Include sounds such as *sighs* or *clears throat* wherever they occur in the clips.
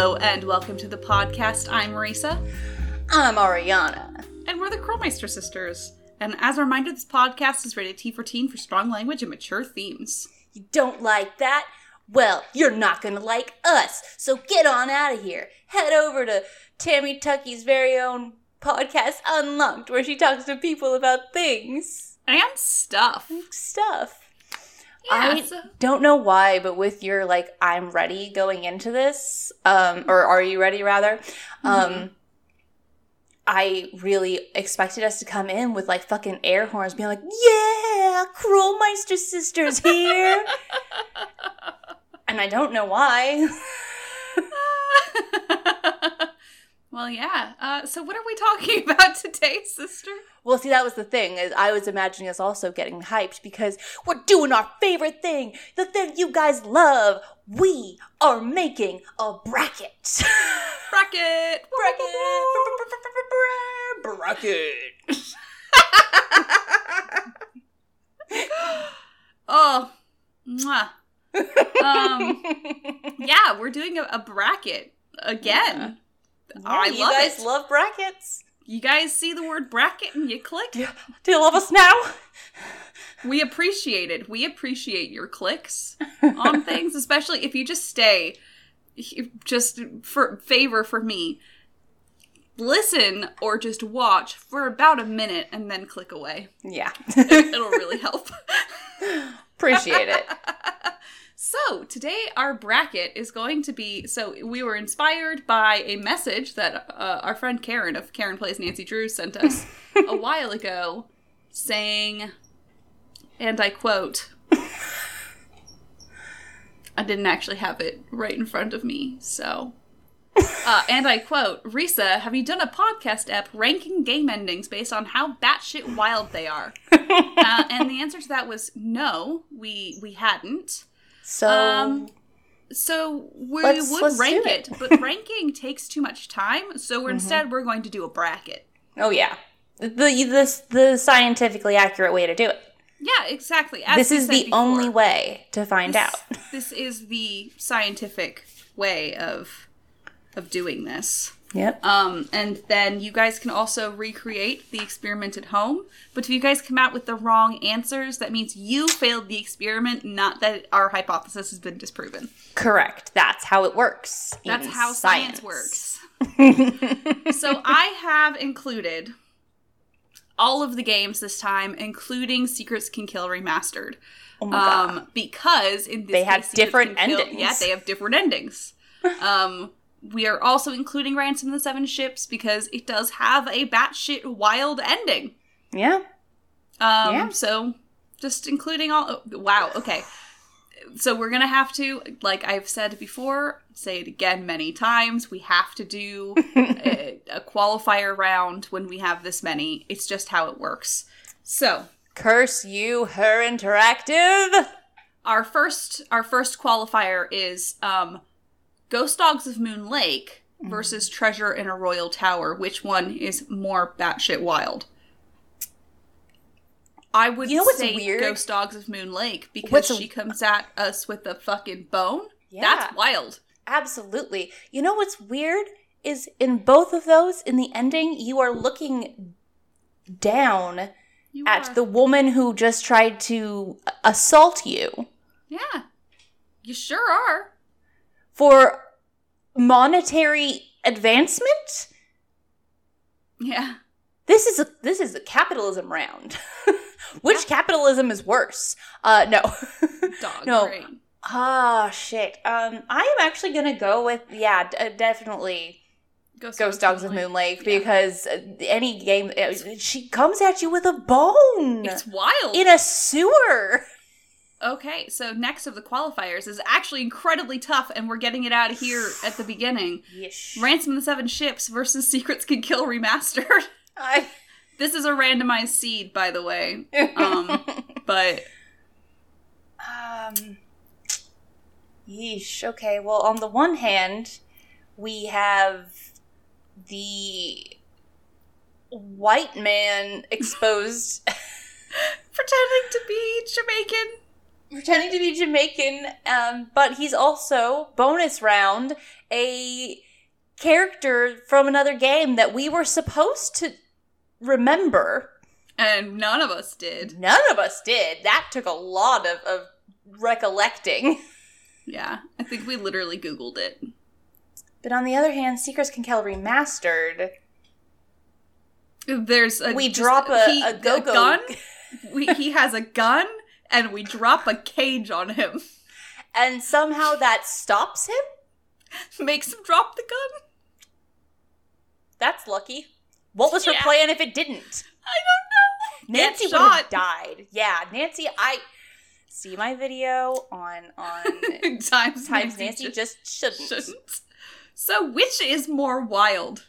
Hello and welcome to the podcast. I'm Marisa, I'm Ariana. and we're the Curlmeister sisters. And as a reminder, this podcast is rated T for teen for strong language and mature themes. You don't like that? Well, you're not gonna like us. So get on out of here. Head over to Tammy Tucky's very own podcast, Unlocked, where she talks to people about things, And stuff. stuff. Yeah, I so- don't know why, but with your like, I'm ready going into this, um, or are you ready rather? Um, I really expected us to come in with like fucking air horns, being like, "Yeah, Krollmeister sisters here," *laughs* and I don't know why. *laughs* well, yeah. Uh, so, what are we *laughs* talking about today, sister? Well, see, that was the thing. Is I was imagining us also getting hyped because we're doing our favorite thing, the thing you guys love. We are making a bracket. *laughs* Bracket! bracket. Bracket. *laughs* oh, mwah. Um, yeah, we're doing a, a bracket again. Oh, I oh, you love guys it. love brackets. You guys see the word bracket and you click? Do you love us now? We appreciate it. We appreciate your clicks *laughs* on things, especially if you just stay. Just for favor for me, listen or just watch for about a minute and then click away. Yeah. It'll really *laughs* help. Appreciate it. *laughs* So, today our bracket is going to be so we were inspired by a message that uh, our friend Karen of Karen Plays Nancy Drew sent us *laughs* a while ago saying, and I quote, I didn't actually have it right in front of me, so. Uh, and I quote, Risa, have you done a podcast app ranking game endings based on how batshit wild they are? *laughs* uh, and the answer to that was no, we we hadn't. So Um, So we Let's- would let's rank it. it, *laughs* but ranking takes too much time. So we're, instead, we're going to do a bracket. Oh yeah. The the the scientifically accurate way to do it. Yeah, exactly. As this is the before, only way to find this- out. *laughs* This is the scientific way of of doing this. Yep. Um, and then you guys can also recreate the experiment at home. But if you guys come out with the wrong answers, that means you failed the experiment, not that our hypothesis has been disproven. Correct. That's how it works. That's how science, works. *laughs* so I have included all of the games this time, including Secrets Can Kill Remastered. Oh my god. Um, because in this They have Secrets different Can Kill- endings. yeah, they have different endings. *laughs* um, we are also including Ransom of the Seven Ships because it does have a batshit wild ending. yeah. Um, Yeah. So just including all. oh, wow. Okay. So we're gonna have to, like I've said before, say it again many times. We have to do *laughs* a, a qualifier round when we have this many. It's just how it works. So Curse you, HeR Interactive. our first our first qualifier is um, Ghost Dogs of Moon Lake mm. versus Treasure in a Royal Tower. Which one is more batshit wild? I would You know what's say weird? Ghost Dogs of Moon Lake because What's she comes at us with a fucking bone. Yeah. That's wild. Absolutely. You know what's weird is in both of those, in the ending, you are looking down You at are- the woman who just tried to assault you yeah, you sure are. For monetary advancement. Yeah, This is a this is a capitalism round. *laughs* Which capitalism is worse? Uh, no. *laughs* dog. No. Ah, shit. Um, I am actually gonna go with yeah, d- uh, definitely Ghost Dogs of Moon Lake Yeah. because uh, any game uh, she comes at you with a bone It's wild. in a sewer. Okay, so next of the qualifiers is actually incredibly tough, and we're getting it out of here at the beginning. Yes. Ransom of the Seven Ships versus Secrets Can Kill Remastered. *laughs* I... this is a randomized seed, by the way. Um, *laughs* but um. Yeesh. Okay. Well, on the one hand, we have the white man *laughs* exposed. pretending to be Jamaican. Pretending to be Jamaican, um, but he's also bonus round a character from another game that we were supposed to remember. And none of us did. None of us did. That took a lot of, of recollecting. *laughs* Yeah, I think we literally Googled it. But on the other hand, Secrets Can Kill Remastered, There's a we drop a, he- a go-go. gun. *laughs* We, he has a gun, and we drop a cage on him. And somehow that stops him? Makes him drop the gun. That's lucky. What was her plan if it didn't? I don't know. Nancy would have died. Yeah, Nancy, I see my video on on *laughs* Times, Times Nancy just shouldn't. shouldn't. So, which is more wild?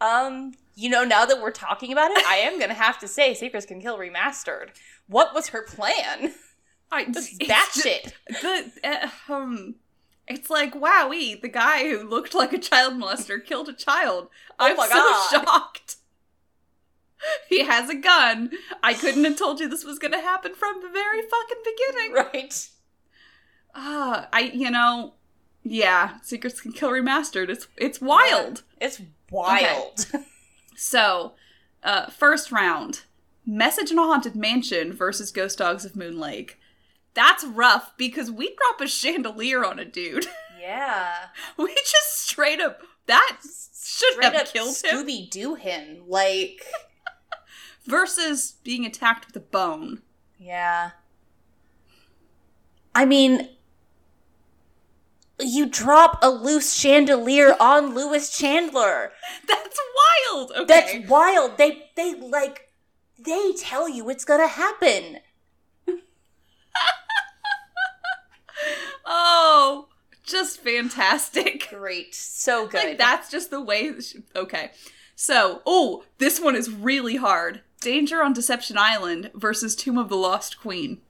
Um, you know, now that we're talking about it, I am gonna have to say Secrets Can Kill Remastered. What was her plan? *laughs* I, it's batshit. The uh, um, it's like wowee. The guy who looked like a child molester killed a child. *laughs* Oh I'm so shocked. *laughs* He has a gun. I couldn't have told you this was going to happen from the very fucking beginning. Right. Ah, I you know, yeah, Secrets Can Kill remastered. It's it's wild. It's wild. So, uh, first round, Message in a Haunted Mansion versus Ghost Dogs of Moon Lake. That's rough because we drop a chandelier on a dude. *laughs* yeah. we just straight up that should Straight have killed him. Scooby Doo him. Like, *laughs* Versus being attacked with a bone. yeah. I mean, you drop a loose chandelier on Louis Chandler. *laughs* That's wild. Okay. That's wild. They they like they tell you it's gonna happen. *laughs* oh, just fantastic. Great, so good. Like that's just the way. Okay, so oh, this one is really hard. Danger on Deception Island versus Tomb of the Lost Queen.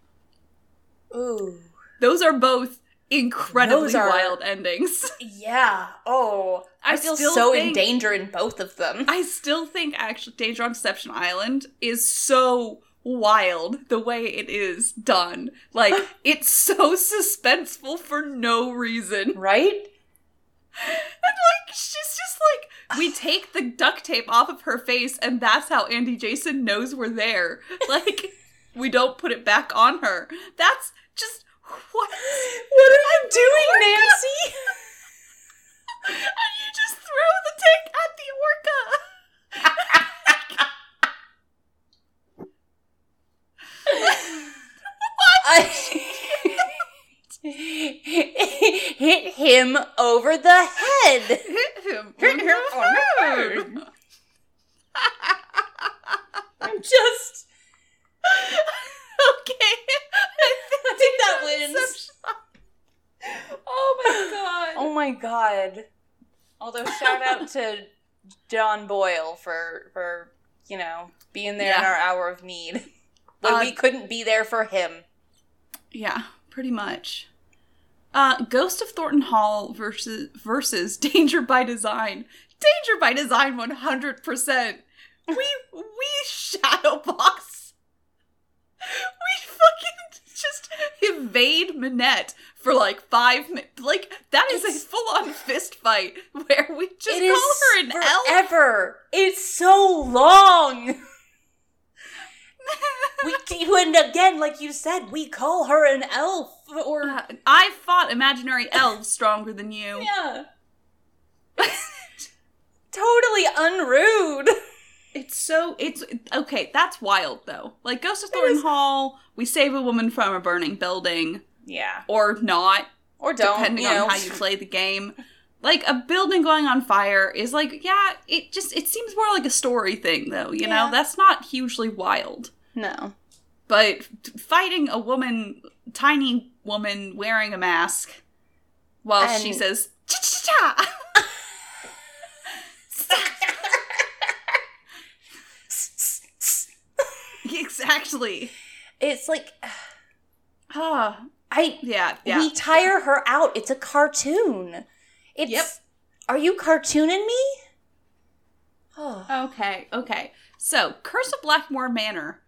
Ooh, Those are both incredibly are- wild endings. *laughs* yeah. Oh, I, I feel still so in danger in both of them. I still think actually Danger on Deception Island is so wild the way it is done. Like *laughs* it's so suspenseful for no reason. right? *laughs* And like she's just like we *sighs* take the duct tape off of her face and that's how Andy Jason knows we're there. Like we don't put it back on her. That's just what What are you doing, Nancy? *laughs* and you just throw the tank at the orca. I hit him over the head. Hit him. Hit him on the head. I'm just. Okay. *laughs* I think that wins. Oh my god. Oh my god. Although shout out to John Boyle for for you know being there in our hour of need *laughs* when Uh, we couldn't be there for him. Yeah, pretty much. Uh, Ghost of Thornton Hall versus versus *laughs* Danger by Design. Danger by Design, one hundred percent. We we shadow box. We fucking just evade Minette for like five minutes. Like that is It's- a full on fist fight where we just call her an elf. forever. It's so long. we *laughs* and again, like you said, we call her an elf or Uh, I fought imaginary elves stronger than you. yeah. totally unrude. *laughs* It's so it's okay. That's wild though. Like Ghost of Thornton Hall, we save a woman from a burning building, Yeah. or not, Or don't, depending you know. on how you play the game. Like a building going on fire is like, yeah, it just it seems more like a story thing though. You Yeah. know, that's not hugely wild. No. But fighting a woman, tiny woman wearing a mask, while she says cha cha cha. *laughs* Exactly. it's like *sighs* Ah, I yeah, yeah. we tire her out. It's a cartoon. It's Yep. Are you cartooning me? Oh. *sighs* Okay, okay. So, Curse of Blackmore Manor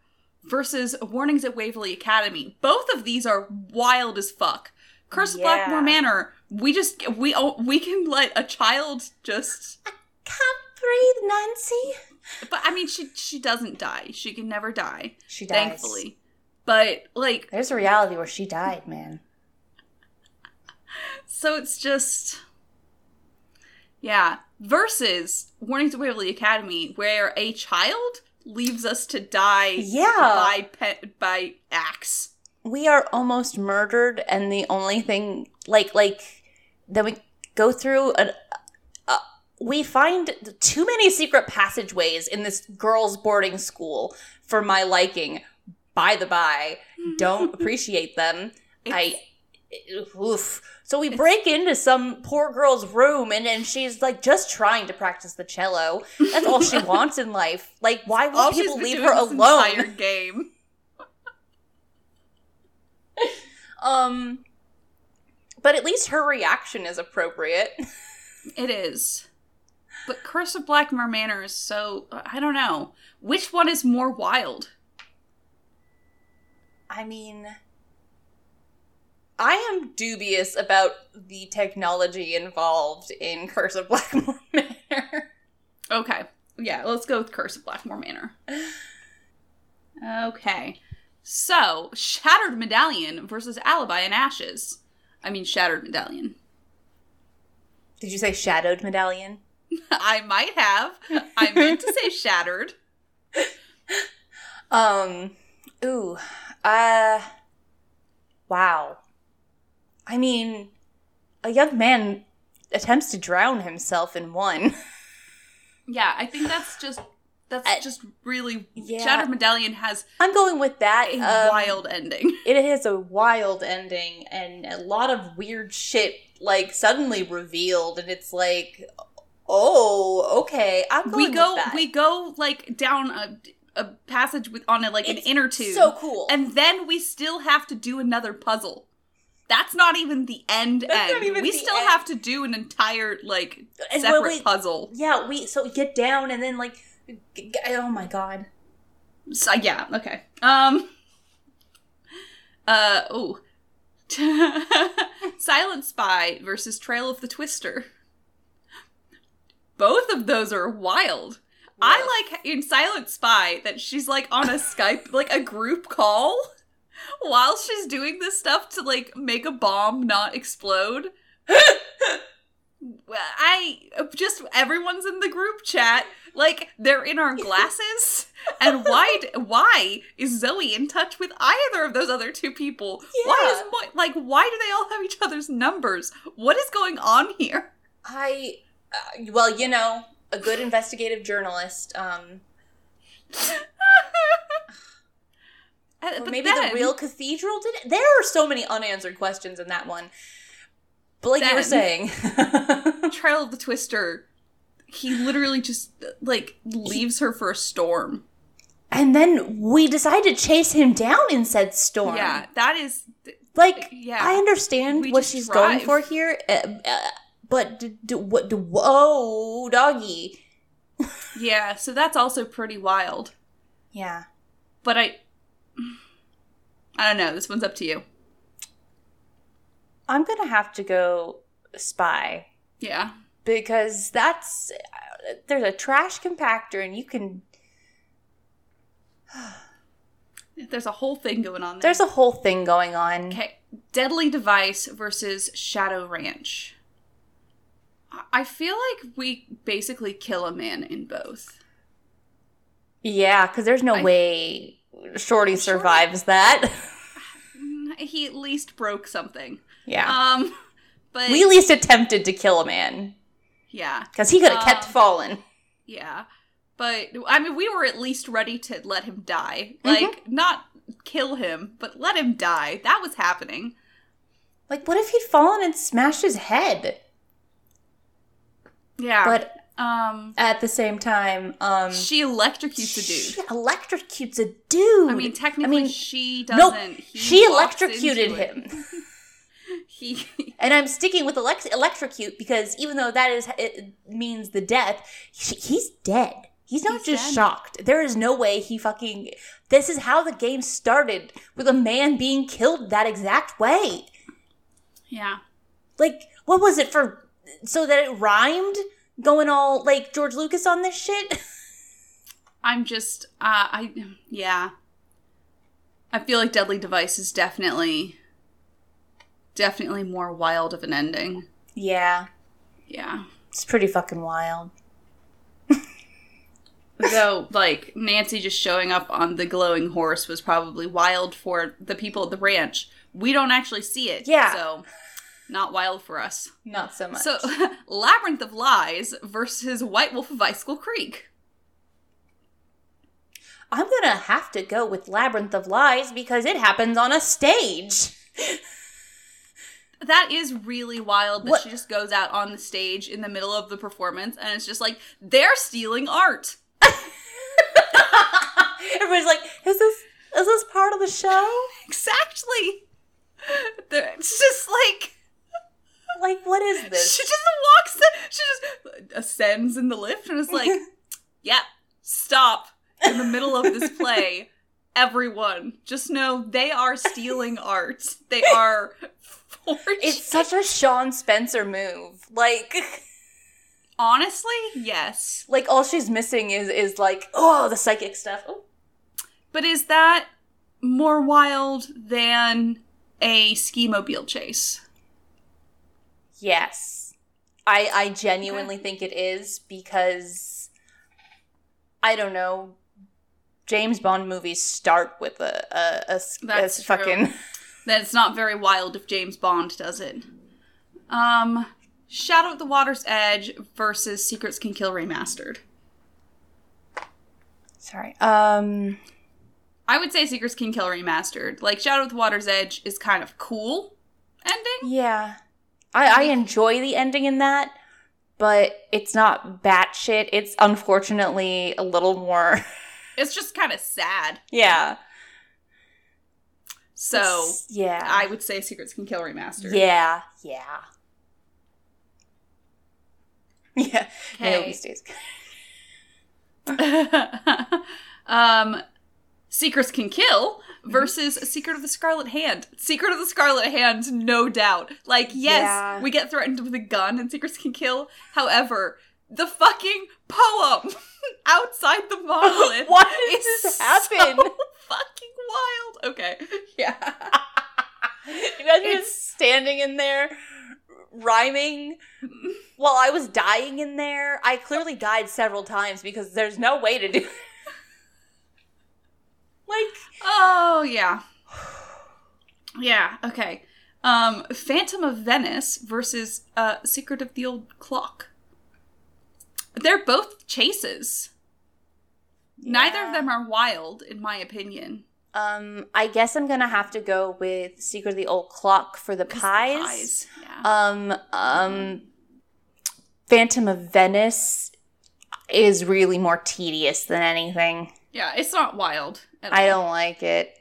versus Warnings at Waverly Academy. Both of these are wild as fuck. Curse of Blackmore Manor. We just we oh, we can let a child just. *laughs* I Can't breathe, Nancy. But I mean, she she doesn't die. She can never die, She dies. thankfully. But like, There's a reality where she died, man. so it's just. Yeah. Versus Warnings at Waverly Academy, where a child leaves us to die Yeah. by pe- by axe. we are almost murdered and the only thing like like then we go through an we find too many secret passageways in this girls boarding school for my liking by the by *laughs* don't appreciate them i oof so we break into some poor girl's room and, and she's like just trying to practice the cello that's all she *laughs* wants in life like why won't she's people leave her alone entire game. *laughs* Um, but at least her reaction is appropriate. It is. But Curse of Blackmore Manor is so I don't know. Which one is more wild? I mean, I am dubious about the technology involved in Curse of Blackmore *laughs* Manor. Okay. Yeah, let's go with Curse of Blackmore Manor. Okay. So, Shattered Medallion versus Alibi and Ashes. I mean, Shattered Medallion. Did you say shadowed medallion? *laughs* I might have. I meant to say Shattered. *laughs* Um, ooh, uh, wow. I mean, a young man attempts to drown himself in one. *laughs* Yeah, I think that's just that's I- just really Yeah. Shattered Medallion has I'm going with that. a um, wild ending. it has a wild ending and a lot of weird shit like suddenly revealed and it's like oh okay. I'm going we go we go like down a, a passage with on a like an inner tube. so cool. And then we still have to do another puzzle. That's not even the end That's end. we still end. have to do an entire like And separate we- puzzle. Yeah we so we get down and then like oh my god. So, yeah okay. Um uh oh *laughs* silent spy versus trail of the twister both of those are wild I like in Silent Spy that she's like on a *laughs* Skype, like a group call *laughs* while she's doing this stuff to like make a bomb not explode. *laughs* I just everyone's in the group chat, like they're in our glasses. and why why is Zoe in touch with either of those other two people? Why is like why do they all have each other's numbers? What is going on here? i uh, well you know a good investigative journalist um *laughs* or but maybe then- the real cathedral did it there are so many unanswered questions in that one but like you were saying *laughs* Trial of the Twister, he literally just like leaves her for a storm. and then we decide to chase him down in said storm Yeah, that is like yeah. I understand We what she's drive. going for here, uh, uh, but d- d- what? d- Whoa, doggy! yeah, so that's also pretty wild. Yeah, But I I don't know, this one's up to you. I'm gonna have to go spy Yeah. because that's there's a trash compactor and you can. There's a whole thing going on there. There's a whole thing going on. Okay, Deadly Device versus Shadow Ranch. I- feel like we basically kill a man in both. Yeah, because there's no I- way Shorty survives that. Mm, *laughs* He at least broke something. yeah, Um, but we at least attempted to kill a man yeah, because he could have kept Um, falling. yeah. But I mean, we were at least ready to let him die. Mm-hmm. Like, not kill him, but let him die. That was happening. Like, what if he'd fallen and smashed his head? Yeah. But um, at the same time, um, she electrocutes a dude. She electrocutes a dude. I mean, technically, I mean, she doesn't. He she electrocuted him. *laughs* He. *laughs* And I'm sticking with elect- electrocute because even though that is it means the death, he, he's dead. He's not He's just dead. shocked. There is no way he fucking. This is how the game started with a man being killed that exact way. Yeah. Like, what was it for? So that it rhymed? Going all like George Lucas on this shit? *laughs* I'm just uh I yeah. I feel like Deadly Device is definitely definitely more wild of an ending. yeah, Yeah. it's pretty fucking wild. *laughs* Though like Nancy just showing up on the glowing horse was probably wild for the people at the ranch. We don't actually see it. Yeah. So not wild for us. Not so much. So *laughs* Labyrinth of Lies versus White Wolf of Icicle Creek. I'm gonna have to go with Labyrinth of Lies because it happens on a stage. That is really wild that What- she just goes out on the stage in the middle of the performance and it's just like, they're stealing art. *laughs* Everybody's like, "Is this is this part of the show? *laughs* Exactly. It's just like is *laughs* this?" she just walks. She just ascends in the lift and is like, *laughs* "Yep, stop in the middle of this play." Everyone, just know they are stealing art. They are forging. It's such a Sean Spencer move. Like, *laughs* honestly, yes. like all she's missing is is like, oh, the psychic stuff. Oh. But is that more wild than a ski mobile chase? Yes, I I genuinely think it is because I don't know. James Bond movies start with a a, a, s- a That's fucking *laughs* Then it's not very wild if James Bond does it. Um, Shadow at the Water's Edge versus Secrets Can Kill Remastered. sorry. Um, I would say Secrets Can Kill Remastered. Like Shadow at the Water's Edge is kind of cool ending. yeah, I I enjoy the ending in that, but it's not batshit. It's unfortunately a little more. *laughs* It's just kind of sad. yeah. So It's- yeah, I would say Secrets Can Kill Remastered. yeah, yeah, *laughs* yeah. Okay. stays. *laughs* um, Secrets Can Kill Mm-hmm. versus Secret of the Scarlet Hand. Secret of the Scarlet Hand, no doubt. Like, yes, Yeah. we get threatened with a gun and Secrets Can Kill. However, the fucking poem *laughs* outside the monolith *laughs* what is this so *laughs* fucking wild. Okay, yeah. Imagine It's- just standing in there rhyming while I was dying in there. I clearly died several times because there's no way to do like Oh yeah. Yeah, okay. Um Phantom of Venice versus uh Secret of the Old Clock. They're both chases. Neither of them are wild, in my opinion. um I guess I'm gonna have to go with Secret of the Old Clock for the pies. pies, Yeah. Um um Phantom of Venice is really more tedious than anything. yeah, it's not wild I don't like it.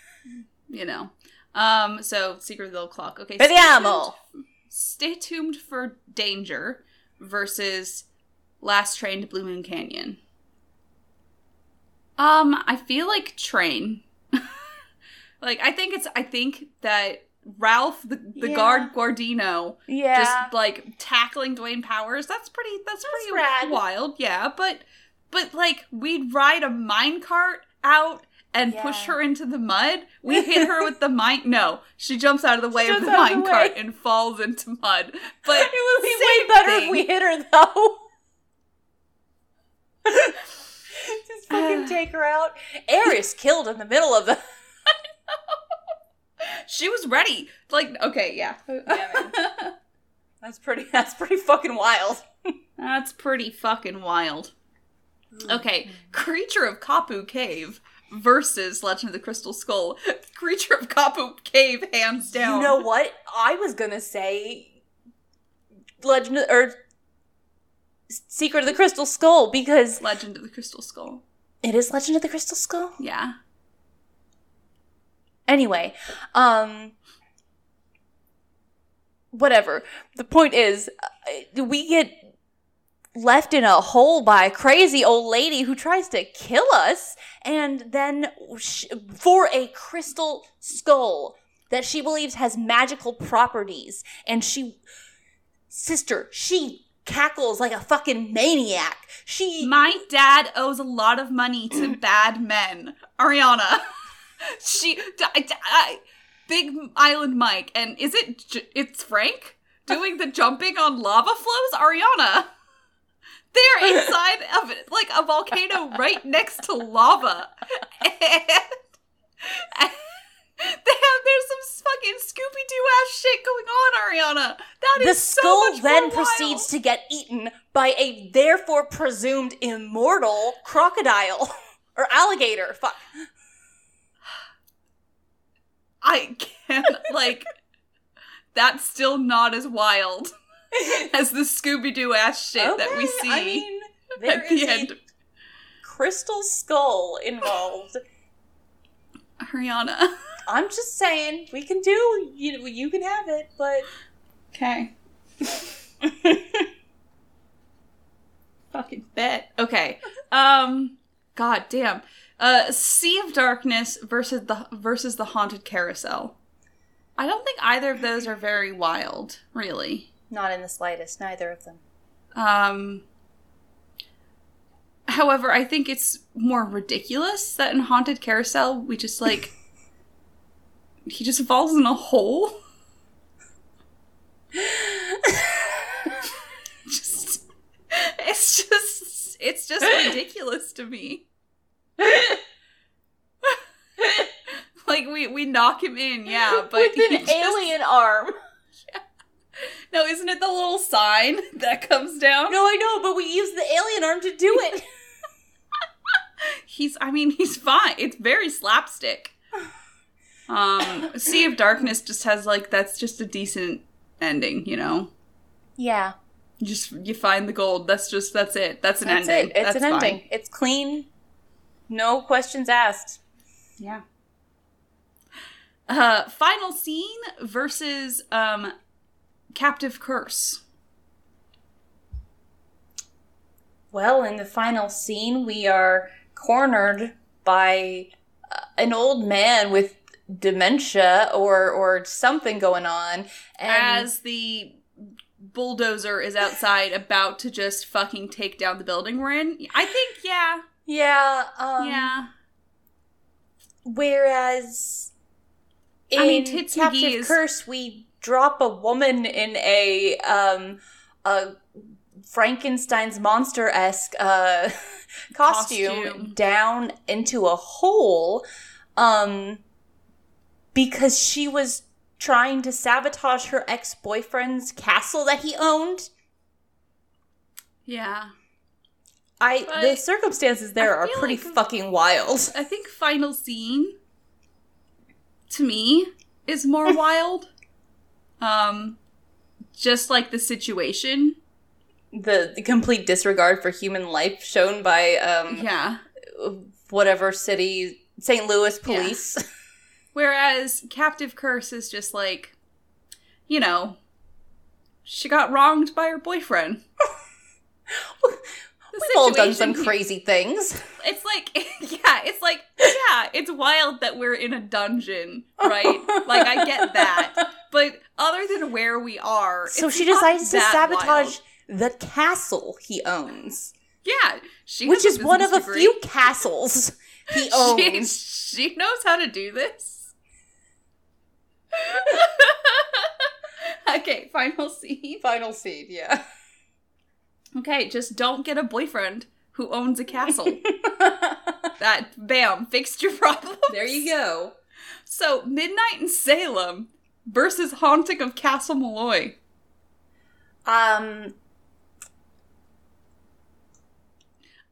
*laughs* you know. Um, so Secret of the Old Clock. Okay. Vediamo. Stay tuned for Danger versus Last Train to Blue Moon Canyon. Um, I feel like Train. *laughs* like I think it's I think that Ralph the, the Yeah. guard Guardino Yeah. just like tackling Dwayne Powers, that's pretty that's, pretty rad. wild, yeah. But but like we'd ride a minecart out and push her into the mud. We hit her with the mine no, she jumps out of the way of the the minecart and falls into mud. But *laughs* it would be way better thing. if we hit her though. *laughs* Just fucking *sighs* take her out. Ares killed in the middle of the. *laughs* she was ready. Like okay, yeah. That's pretty. That's pretty fucking wild. That's pretty fucking wild. Okay, Creature of Kapu Cave versus Legend of the Crystal Skull. *laughs* Creature of Kapu Cave, hands down. You know what? I was gonna say Legend of, or Secret of the Crystal Skull because Legend of the Crystal Skull. it is Legend of the Crystal Skull. Yeah. Anyway, um whatever. The point is uh, we get left in a hole by a crazy old lady who tries to kill us, and then sh- for a crystal skull that she believes has magical properties, and she, sister, she cackles like a fucking maniac. She My dad owes a lot of money to *clears throat* bad men. Ariana. *laughs* she I- I- Big Island Mike and is it it's Frank doing the jumping on lava flows? Ariana. They're inside of it like a volcano right next to lava. And, and they have there's some fucking Scooby Doo ass shit going on, Ariana. That the is so skull much then proceeds to get eaten by a therefore presumed immortal crocodile or alligator. Fuck. I can't like that's still not as wild *laughs* as the Scooby Doo ass shit that we see I mean, at the end. crystal skull involved. Ariana. *laughs* I'm just saying we can do you. You can have it, but Okay. *laughs* Fucking bet. Okay. Um God damn. Uh Sea of Darkness versus the versus the Haunted Carousel. I don't think either of those are very wild, really. Not in the slightest. Neither of them. Um However, I think it's more ridiculous that in Haunted Carousel we just like *laughs* he just falls in a hole. *laughs* just it's just it's just ridiculous to me. *laughs* like we we knock him in, yeah, but With an just- alien arm. No, isn't it the little sign *laughs* that comes down? No, I know, but we use the alien arm to do it. *laughs* He's I mean, he's fine. It's very slapstick. Um *sighs* Sea of Darkness just has like that's just a decent ending, you know? yeah, You just you find the gold. That's just that's it. That's an that's ending. it. It's That's an fine. ending. It's clean. No questions asked. Yeah. Uh final scene versus um Captive Curse. Well, in the final scene, we are cornered by uh, an old man with dementia or or something going on, and As the bulldozer is outside about to just fucking take down the building we're in. I think yeah. yeah, um, yeah. Whereas in I mean, Tits Captive McGee is- Curse, we drop a woman in a um a Frankenstein's monster esque uh, *laughs* costume, Costume. down into a hole, um, because she was trying to sabotage her ex boyfriend's castle that he owned. Yeah. I But the circumstances there I are pretty like- fucking wild. I think final scene to me is more *laughs* wild. Um just like the situation. The, the complete disregard for human life shown by um Yeah. whatever city St. Louis police. *laughs* Whereas Captive Curse is just like you know, she got wronged by her boyfriend. *laughs* We've all done some crazy things. It's like, *laughs* yeah, it's like, yeah, it's wild that we're in a dungeon, right? like, I get that. But other than where we are, So she decides to sabotage wild. the castle he owns, Yeah, she which is one of a few *laughs* castles he She, owns. she knows how to do this. *laughs* okay, final scene. Final scene, yeah. Okay, just don't get a boyfriend who owns a castle. *laughs* that, bam, fixed your problem. there you go. So, Midnight in Salem versus Haunting of Castle Malloy. Um,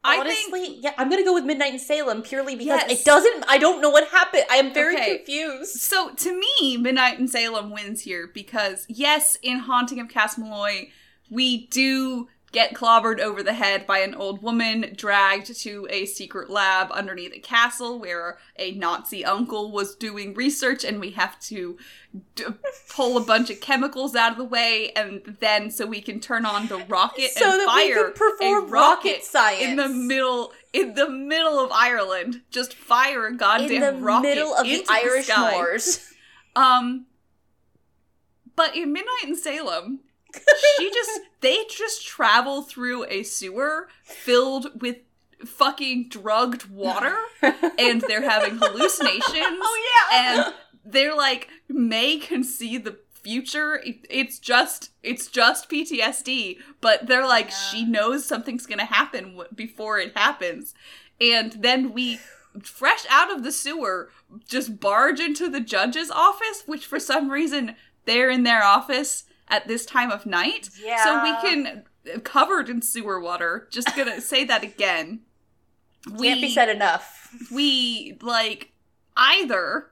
I honestly, think yeah, I'm gonna go with Midnight in Salem purely because Yes. it doesn't. I don't know what happened. I am very Okay. confused. so. To me, Midnight in Salem wins here because yes, in Haunting of Castle Malloy, we do get clobbered over the head by an old woman dragged to a secret lab underneath a castle where a Nazi uncle was doing research, and we have to d- pull a bunch of chemicals out of the way, and then so we can turn on the rocket So and that we fire can perform a rocket science. in the middle in the middle of Ireland. Just fire a goddamn in the rocket middle of the into Irish sky. moors. Um, but in Midnight in Salem, she just they just travel through a sewer filled with fucking drugged water, *laughs* and they're having hallucinations. oh yeah. and they're like May can see the future. It- It's just it's just PTSD, but they're like she knows something's gonna happen w- before it happens, and then we. Fresh out of the sewer, just barge into the judge's office, which for some reason they're in their office at this time of night. Yeah. So we can covered in sewer water. Just gonna *laughs* say that again. Can't be said enough. we like either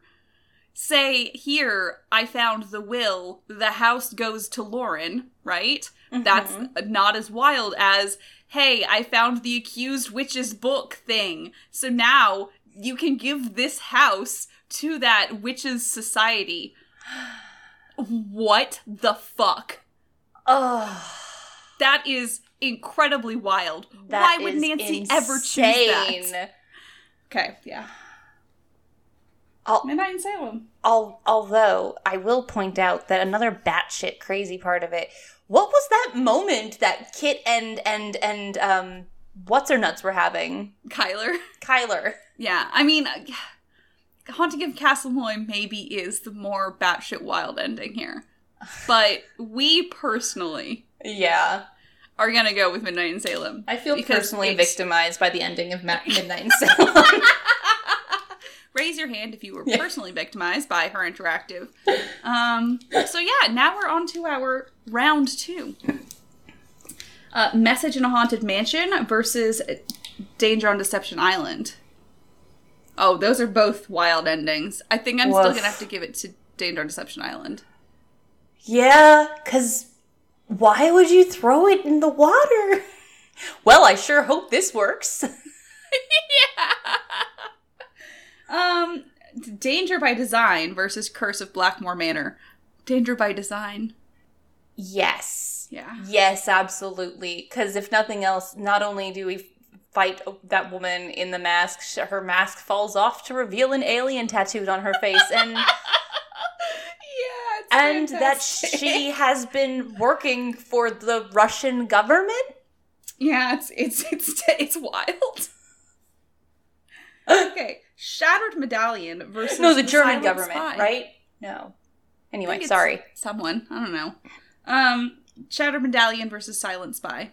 say here i found the will the house goes to lauren right that's Mm-hmm. not as wild as hey i found the accused witch's book thing so now you can give this house to that witch's society *gasps* *gasps* *gasps* what the fuck? Oh, that is incredibly wild. That why would nancy ever choose that? okay yeah. I'll- midnight in salem. Al- although I will point out that another batshit crazy part of it. What was that moment that Kit and and and um what's her nuts were having? kyler. Kyler. Yeah, I mean, Haunting of Castle Moy maybe is the more batshit wild ending here, but we personally Yeah. are gonna go with Midnight in Salem. I feel personally it's- victimized by the ending of Ma- *laughs* Midnight in Salem. *laughs* Raise your hand if you were Yeah. personally victimized by HeR Interactive. Um, so yeah, now we're on to our round two. Uh, Message in a Haunted Mansion versus Danger on Deception Island. Oh, those are both wild endings. I think I'm still gonna have to give it to Danger on Deception Island. yeah, cuz why would you throw it in the water? *laughs* Well, I sure hope this works. *laughs* yeah. Um, Danger by Design versus Curse of Blackmore Manor. Danger by Design. yes. Yeah. Yes, absolutely. Because if nothing else, not only do we fight that woman in the mask, her mask falls off to reveal an alien tattooed on her face, and *laughs* yeah, it's and that she has been working for the Russian government. Yeah, it's it's it's it's wild. okay, Shattered Medallion versus No, the German government, Spy. right? No. Anyway, sorry. Someone I don't know. Um, Shattered Medallion versus Silent Spy.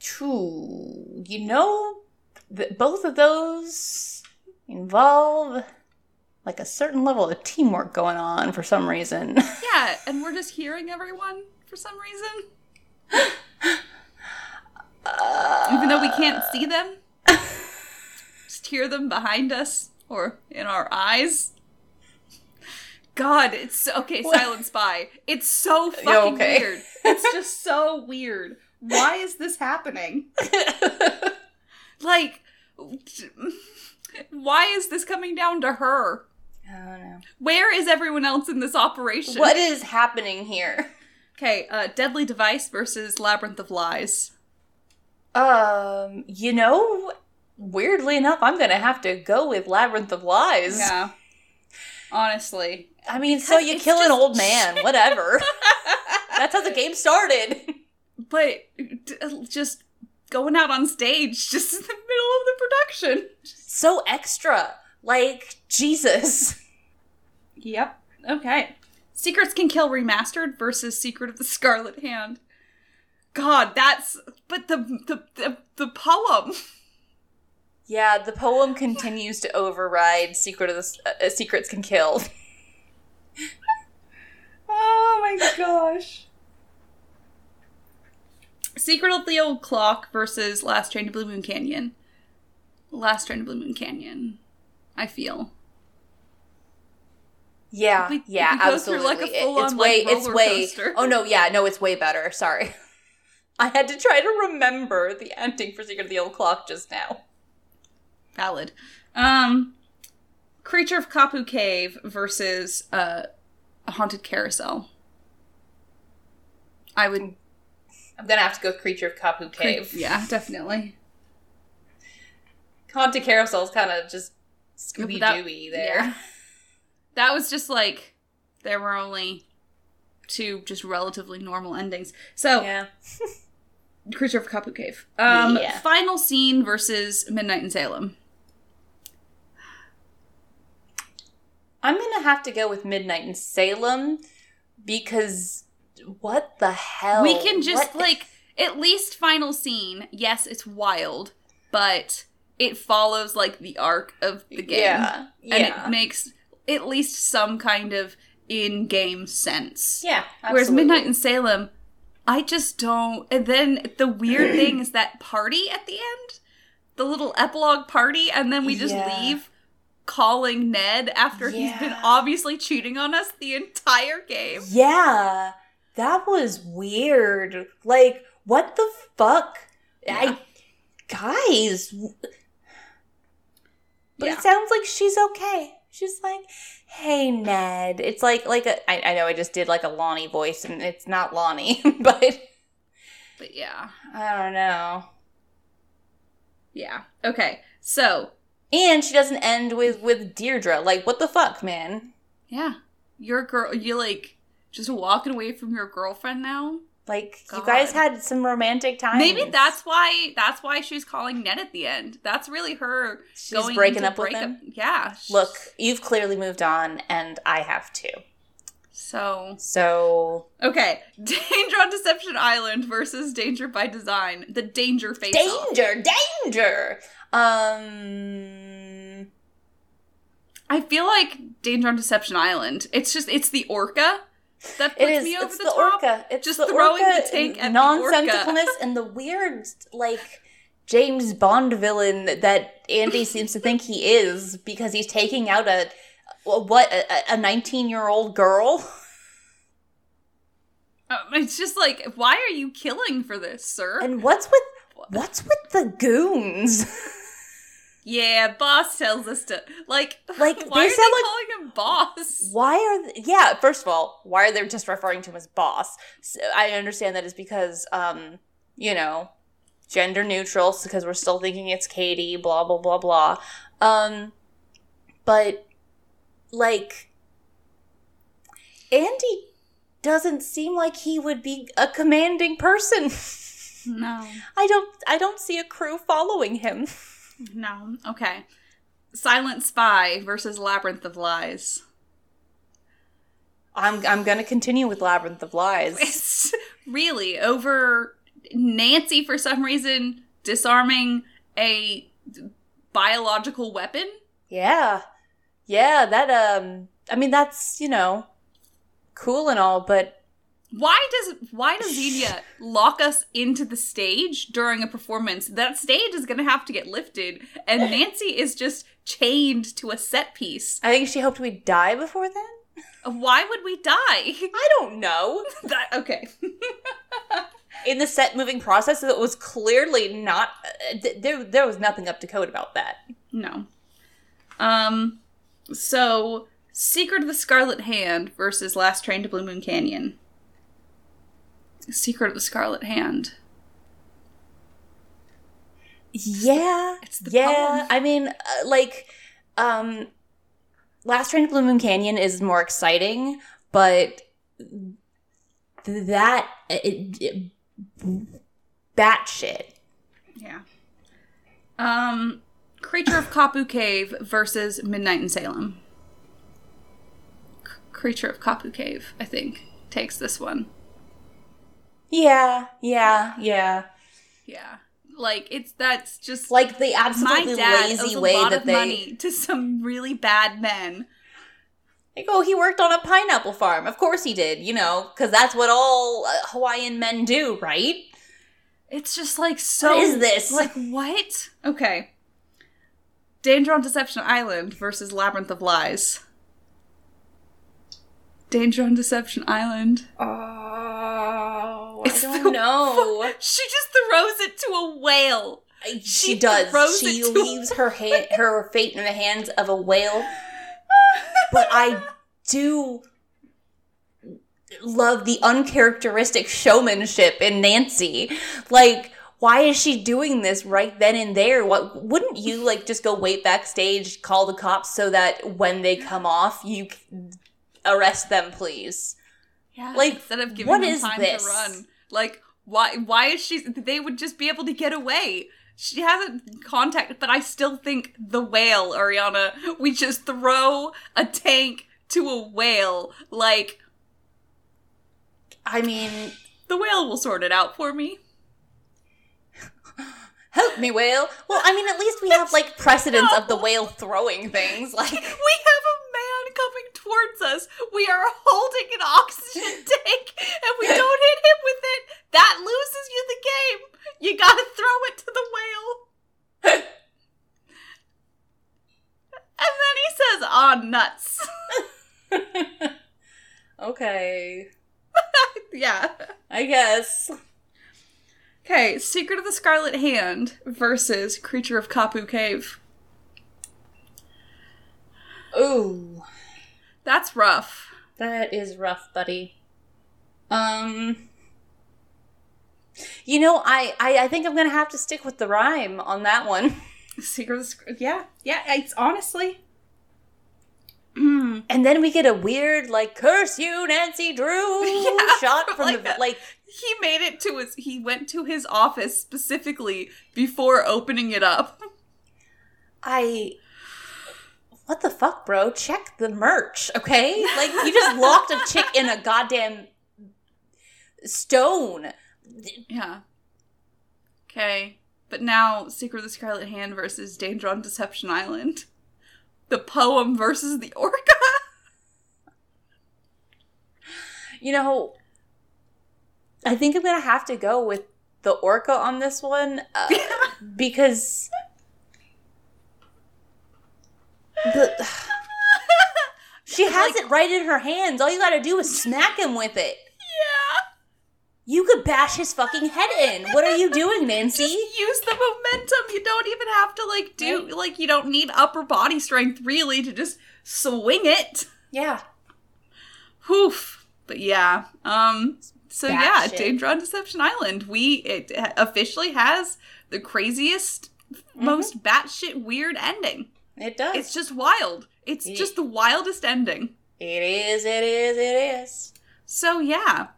True. You know, th- both of those involve like a certain level of teamwork going on for some reason. *laughs* Yeah, and we're just hearing everyone for some reason, uh, even though we can't see them. just hear them behind us or in our eyes. God, it's okay. What? Silent Spy. It's so fucking okay. weird. It's just so weird. Why is this happening? *laughs* Like, why is this coming down to her? I don't know. Where is everyone else in this operation? What is happening here? Okay, uh, Deadly Device versus Labyrinth of Lies. Um, you know, weirdly enough, I'm gonna have to go with Labyrinth of Lies. Yeah. Honestly. I mean, so you it's kill an old man, *laughs* whatever. That's how the game started. *laughs* But just going out on stage *laughs* just in the middle of the production. So extra. Like, Jesus. Yep. Okay. Secrets Can Kill Remastered versus Secret of the Scarlet Hand. God, that's but the the the, the poem. Yeah, the poem continues to override Secret of the uh, Secrets Can Kill. *laughs* Oh my gosh. Secret of the Old Clock versus Last Train to Blue Moon Canyon. Last Train to Blue Moon Canyon. I feel. Yeah, We- yeah, we absolutely. like, full-on, it's way, like, it's way. coaster. Oh no, yeah, no, it's way better. Sorry. *laughs* I had to try to remember the ending for Secret of the Old Clock just now. Valid. Um, Creature of Kapu Cave versus uh, a haunted carousel. I would. I'm gonna have to go with Creature of Kapu Cave. Yeah, definitely. Haunted Carousel's kind of just Scooby Dooey there. yeah. That was just like there were only two just relatively normal endings. So Yeah. *laughs* Creature of Kapu Cave. Um, Yeah. Final scene versus Midnight in Salem. I'm gonna have to go with Midnight in Salem because what the hell? we can just What- like at least final scene. Yes, it's wild, but it follows like the arc of the game, yeah, and yeah, it makes at least some kind of in-game sense. yeah. Whereas. Midnight in Salem, I just don't. And then the weird thing is that party at the end, the little epilogue party, and then we just Yeah. leave calling Ned after he's been obviously cheating on us the entire game. Yeah, that was weird. Like, what the fuck? Yeah. I, guys. But Yeah. it sounds like she's okay. She's like, "Hey, Ned." It's like like a. I, I know I just did like a Lonnie voice, and it's not Lonnie, *laughs* but But yeah. I don't know. Yeah. Okay. So, And she doesn't end with with Deirdre. Like, what the fuck, man? yeah. Your girl, you like just walking away from your girlfriend now? Like, you guys had some romantic time. Maybe that's why that's why she's calling Ned at the end. That's really her she's going breaking up with breakup- him. Yeah. Look, you've clearly moved on, and I have too. So, So okay. *laughs* Danger on Deception Island versus Danger by Design. The danger face off. danger, danger. Um, I feel like Danger on Deception Island. It's just it's the orca that puts it is. me over It's the, the, top. orca. It's Just the throwing orca the tank at the orca. nonsensicalness and the weird like James Bond villain that Andy seems to think he is because he's taking out a what a nineteen year old girl. *laughs* Um, it's just like, why are you killing for this, sir? And what's with what's with the goons? *laughs* yeah, boss tells us to like. *laughs* Like, why they are sound they like- calling him boss? Why are th- yeah? First of all, why are they just referring to him as boss? So I understand that is because um you know gender neutral because we're still thinking it's Katie. Blah blah blah blah. Um, but like Andy doesn't seem like he would be a commanding person. *laughs* No, I don't. I don't see a crew following him. *laughs* no. Okay. Silent Spy versus Labyrinth of Lies. I'm. I'm gonna continue with Labyrinth of Lies. It's really over Nancy for some reason disarming a biological weapon. Yeah. Yeah, that um I mean that's, you know, cool and all, but Why does why does Xenia lock us into the stage during a performance? That stage is gonna have to get lifted, and *laughs* Nancy is just chained to a set piece. I think she hoped we'd die before then. Why would we die? I don't know. *laughs* that, okay. *laughs* In the set moving process, it was clearly not. Uh, th- there, there was nothing up to code about that. No. Um. So, Secret of the Scarlet Hand versus Last Train to Blue Moon Canyon. Secret of the Scarlet Hand. Yeah, It's the yeah. poem. I mean, uh, like, um, Last Train to Blue Moon Canyon is more exciting, but that it, it. Yeah. Um, Creature of Kapu Cave versus Midnight in Salem. C- Creature of Kapu Cave, I think, takes this one. Yeah, yeah, yeah. Yeah. Like it's that's just Like the my absolutely dad owes lazy a way lot that of they money to some really bad men. like, oh, he worked on a pineapple farm. Of course he did, you know, because that's what all uh, Hawaiian men do, right? It's just like so. What is this? Like what? Okay. Danger on Deception Island versus Labyrinth of Lies. Danger on Deception Island. Oh, It's I don't know. She just throws it to a whale. She, She does. She leaves her ha- her fate in the hands of a whale. *laughs* But I do love the uncharacteristic showmanship in Nancy. Like, why is she doing this right then and there? What wouldn't you like just go wait backstage, call the cops so that when they come off, you arrest them, please? Yeah, Like, instead of giving what them time this? to run, like why? Why is she? They would just be able to get away. She hasn't contacted, but I still think the whale, Ariana. We just throw a tank to a whale. Like I mean, the whale will sort it out for me. *laughs* help me, whale. Well, I mean, at least we have like precedence of the whale throwing things. *laughs* Like, We have a coming towards us. We are holding an oxygen *laughs* tank, and we don't hit him with it. That loses you the game. You gotta throw it to the whale. *laughs* And then he says, "Ah, nuts." *laughs* okay, yeah. I guess. Okay, Secret of the Scarlet Hand versus Creature of Kapu Cave. Ooh, That's rough. that is rough, buddy. Um, you know, I, I, I think I'm gonna have to stick with the rhyme on that one. *laughs* Secret of the yeah, yeah. It's honestly. Mm. And then we get a weird, like, curse you, Nancy Drew *laughs* Yeah, shot from like the, a- like, He made it to his. He went to his office specifically before opening it up. I. What the fuck, bro? Check the merch, okay? Like, you just *laughs* locked a chick in a goddamn stone. Yeah. Okay, but now Secret of the Scarlet Hand versus Danger on Deception Island. The poem versus the orca. You know, I think I'm gonna have to go with the orca on this one uh, *laughs* because the, *laughs* she has Like- it right in her hands. All you gotta do is smack him with it. yeah. You could bash his fucking head in. What are you doing, *laughs* Nancy? use the momentum. You don't even have to like do Right. like you don't need upper body strength really to just swing it. Yeah. Hoof. But yeah. Um so yeah, shit. Danger on Deception Island. We it officially has the craziest most batshit weird ending. It does. It's just wild. It's Ye- just the wildest ending. it is, it is, it is. So yeah.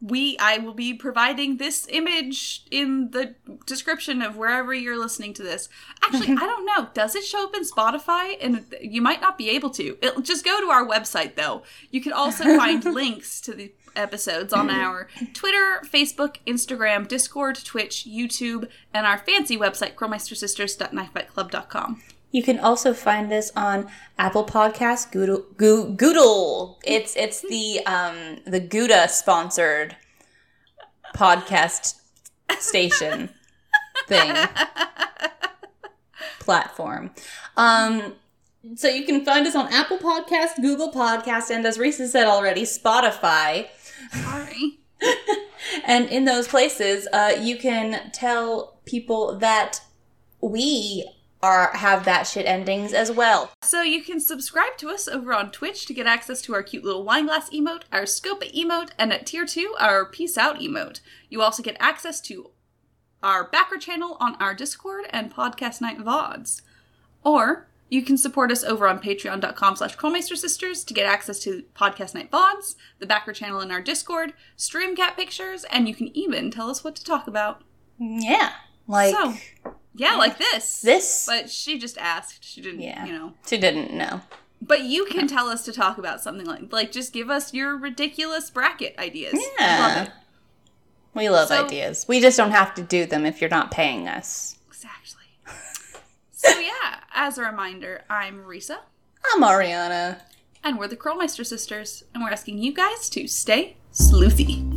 We I will be providing this image in the description of wherever you're listening to this. Actually, *laughs* I don't know. Does it show up in Spotify? And you might not be able to. It'll just go to our website though. You can also *laughs* find links to the episodes on *clears throat* our Twitter, Facebook, Instagram, Discord, Twitch, YouTube, and our fancy website, crowmeistersisters.knifefightclub.com. You can also find us on Apple Podcasts, Goodle, Goo, Goodle. It's it's the um the Gouda sponsored podcast station thing *laughs* platform. Um so you can find us on Apple Podcasts, Google Podcasts, and as Risa said already, Spotify. Sorry. *laughs* And in those places, uh, you can tell people that we are have that shit endings as well. So you can subscribe to us over on Twitch to get access to our cute little wine glass emote, our Scopa emote, and at tier 2, our Peace Out emote. You also get access to our backer channel on our Discord and Podcast Night VODs. Or you can support us over on patreon.com slash Sisters to get access to Podcast Night VODs, the backer channel in our Discord, stream cat pictures, and you can even tell us what to talk about. Yeah, like so, yeah, like this. this. But she just asked. She didn't, Yeah. you know. She didn't know. But you can tell us to talk about something like like just give us your ridiculous bracket ideas. Yeah. Love it. We love So- ideas. We just don't have to do them if you're not paying us. Exactly. so yeah, as a reminder, I'm Risa, I'm Ariana. and we're the Curlmeister sisters, and we're asking you guys to stay sleuthy.